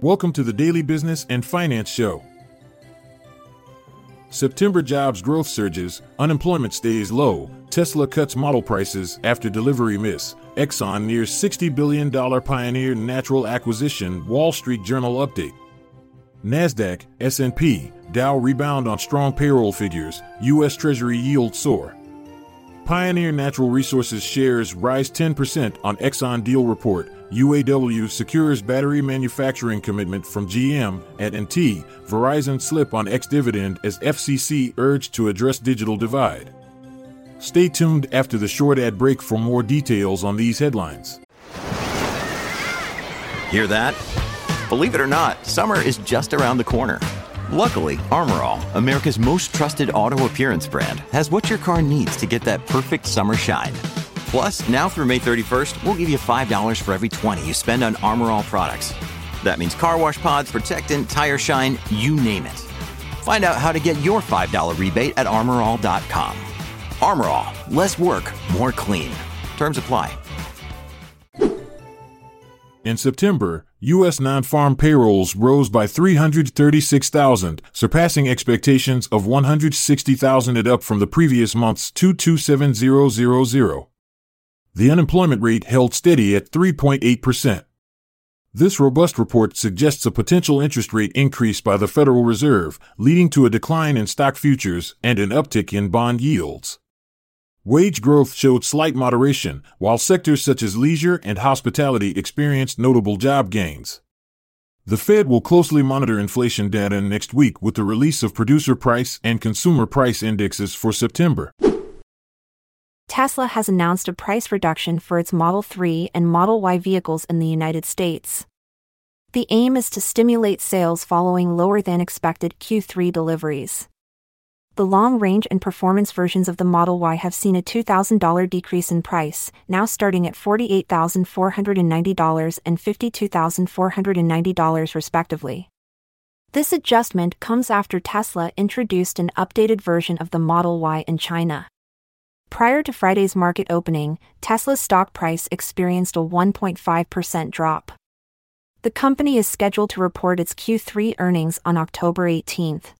Welcome to the Daily Business and Finance Show. September jobs growth surges, unemployment stays low, Tesla cuts model prices after delivery miss, Exxon nears $60 billion pioneer natural acquisition, Wall Street Journal update. Nasdaq, S&P, Dow rebound on strong payroll figures, US Treasury yield soar. Pioneer Natural Resources shares rise 10% on Exxon deal report. UAW secures battery manufacturing commitment from GM AT&T. Verizon slip on ex-dividend as FCC urged to address digital divide. Stay tuned after the short ad break for more details on these headlines. Hear that? Believe it or not, summer is just around the corner. Luckily, Armorall, America's most trusted auto appearance brand, has what your car needs to get that perfect summer shine. Plus, now through May 31st, we'll give you $5 for every 20 you spend on Armorall products. That means car wash pods, protectant, tire shine, you name it. Find out how to get your $5 rebate at armorall.com. Armorall, less work, more clean. Terms apply. In September, U.S. non farm payrolls rose by 336,000, surpassing expectations of 160,000 and up from the previous month's 227,000. The unemployment rate held steady at 3.8%. This robust report suggests a potential interest rate increase by the Federal Reserve, leading to a decline in stock futures and an uptick in bond yields. Wage growth showed slight moderation, while sectors such as leisure and hospitality experienced notable job gains. The Fed will closely monitor inflation data next week with the release of producer price and consumer price indexes for September. Tesla has announced a price reduction for its Model 3 and Model Y vehicles in the United States. The aim is to stimulate sales following lower than expected Q3 deliveries the long range and performance versions of the Model Y have seen a $2,000 decrease in price, now starting at $48,490 and $52,490 respectively. This adjustment comes after Tesla introduced an updated version of the Model Y in China. Prior to Friday's market opening, Tesla's stock price experienced a 1.5% drop. The company is scheduled to report its Q3 earnings on October 18th.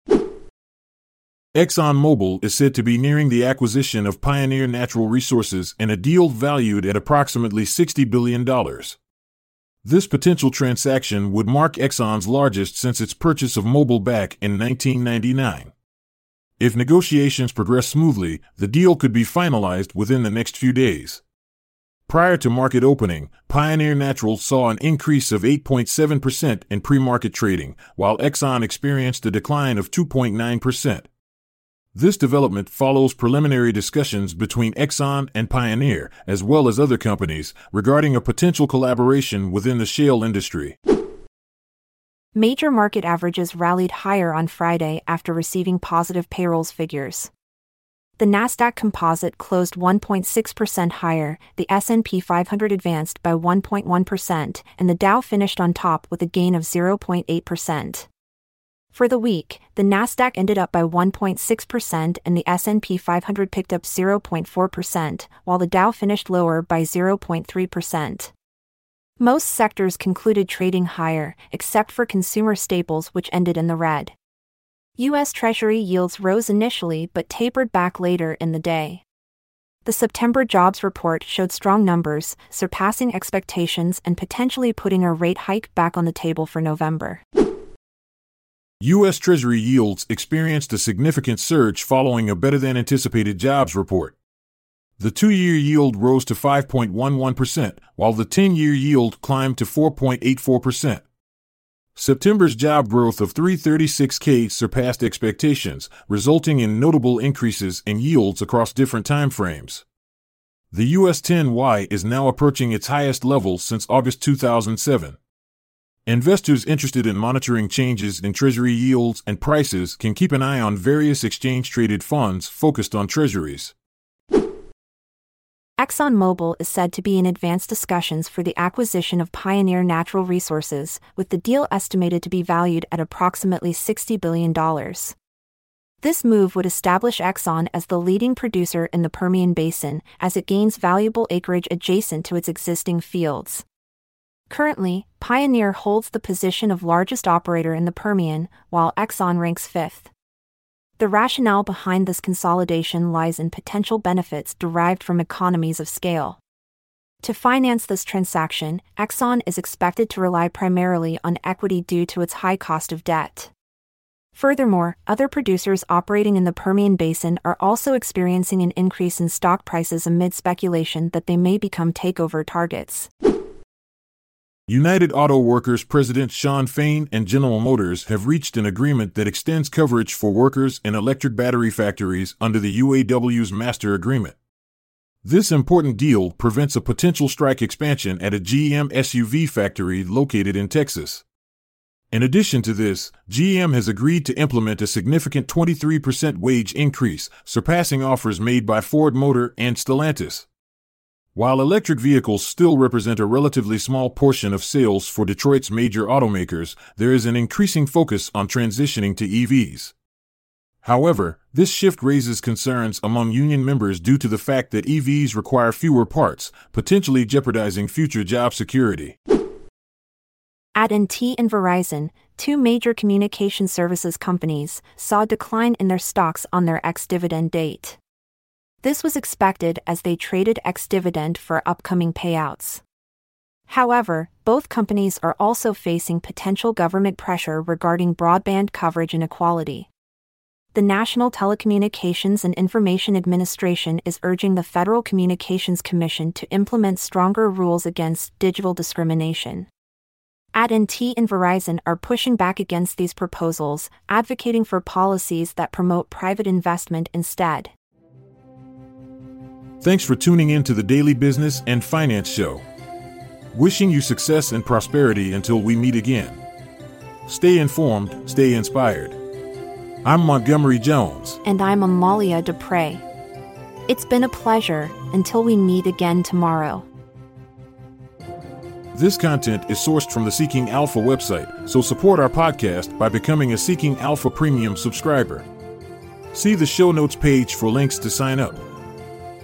ExxonMobil is said to be nearing the acquisition of Pioneer Natural Resources in a deal valued at approximately $60 billion. This potential transaction would mark Exxon's largest since its purchase of Mobil back in 1999. If negotiations progress smoothly, the deal could be finalized within the next few days. Prior to market opening, Pioneer Natural saw an increase of 8.7% in pre market trading, while Exxon experienced a decline of 2.9%. This development follows preliminary discussions between Exxon and Pioneer, as well as other companies, regarding a potential collaboration within the shale industry. Major market averages rallied higher on Friday after receiving positive payrolls figures. The Nasdaq Composite closed 1.6% higher, the S&P 500 advanced by 1.1%, and the Dow finished on top with a gain of 0.8%. For the week, the Nasdaq ended up by 1.6% and the S&P 500 picked up 0.4%, while the Dow finished lower by 0.3%. Most sectors concluded trading higher, except for consumer staples which ended in the red. US Treasury yields rose initially but tapered back later in the day. The September jobs report showed strong numbers, surpassing expectations and potentially putting a rate hike back on the table for November. U.S. Treasury yields experienced a significant surge following a better than anticipated jobs report. The two year yield rose to 5.11%, while the 10 year yield climbed to 4.84%. September's job growth of 336K surpassed expectations, resulting in notable increases in yields across different timeframes. The US 10Y is now approaching its highest level since August 2007. Investors interested in monitoring changes in Treasury yields and prices can keep an eye on various exchange traded funds focused on Treasuries. ExxonMobil is said to be in advanced discussions for the acquisition of Pioneer Natural Resources, with the deal estimated to be valued at approximately $60 billion. This move would establish Exxon as the leading producer in the Permian Basin as it gains valuable acreage adjacent to its existing fields. Currently, Pioneer holds the position of largest operator in the Permian, while Exxon ranks fifth. The rationale behind this consolidation lies in potential benefits derived from economies of scale. To finance this transaction, Exxon is expected to rely primarily on equity due to its high cost of debt. Furthermore, other producers operating in the Permian Basin are also experiencing an increase in stock prices amid speculation that they may become takeover targets. United Auto Workers President Shawn Fain and General Motors have reached an agreement that extends coverage for workers in electric battery factories under the UAW's master agreement. This important deal prevents a potential strike expansion at a GM SUV factory located in Texas. In addition to this, GM has agreed to implement a significant 23% wage increase, surpassing offers made by Ford Motor and Stellantis. While electric vehicles still represent a relatively small portion of sales for Detroit's major automakers, there is an increasing focus on transitioning to EVs. However, this shift raises concerns among union members due to the fact that EVs require fewer parts, potentially jeopardizing future job security. AT&T and Verizon, two major communication services companies, saw a decline in their stocks on their ex-dividend date. This was expected as they traded ex-dividend for upcoming payouts. However, both companies are also facing potential government pressure regarding broadband coverage inequality. The National Telecommunications and Information Administration is urging the Federal Communications Commission to implement stronger rules against digital discrimination. AT&T and Verizon are pushing back against these proposals, advocating for policies that promote private investment instead. Thanks for tuning in to the Daily Business and Finance Show. Wishing you success and prosperity until we meet again. Stay informed, stay inspired. I'm Montgomery Jones. And I'm Amalia Dupre. It's been a pleasure until we meet again tomorrow. This content is sourced from the Seeking Alpha website, so support our podcast by becoming a Seeking Alpha Premium subscriber. See the show notes page for links to sign up.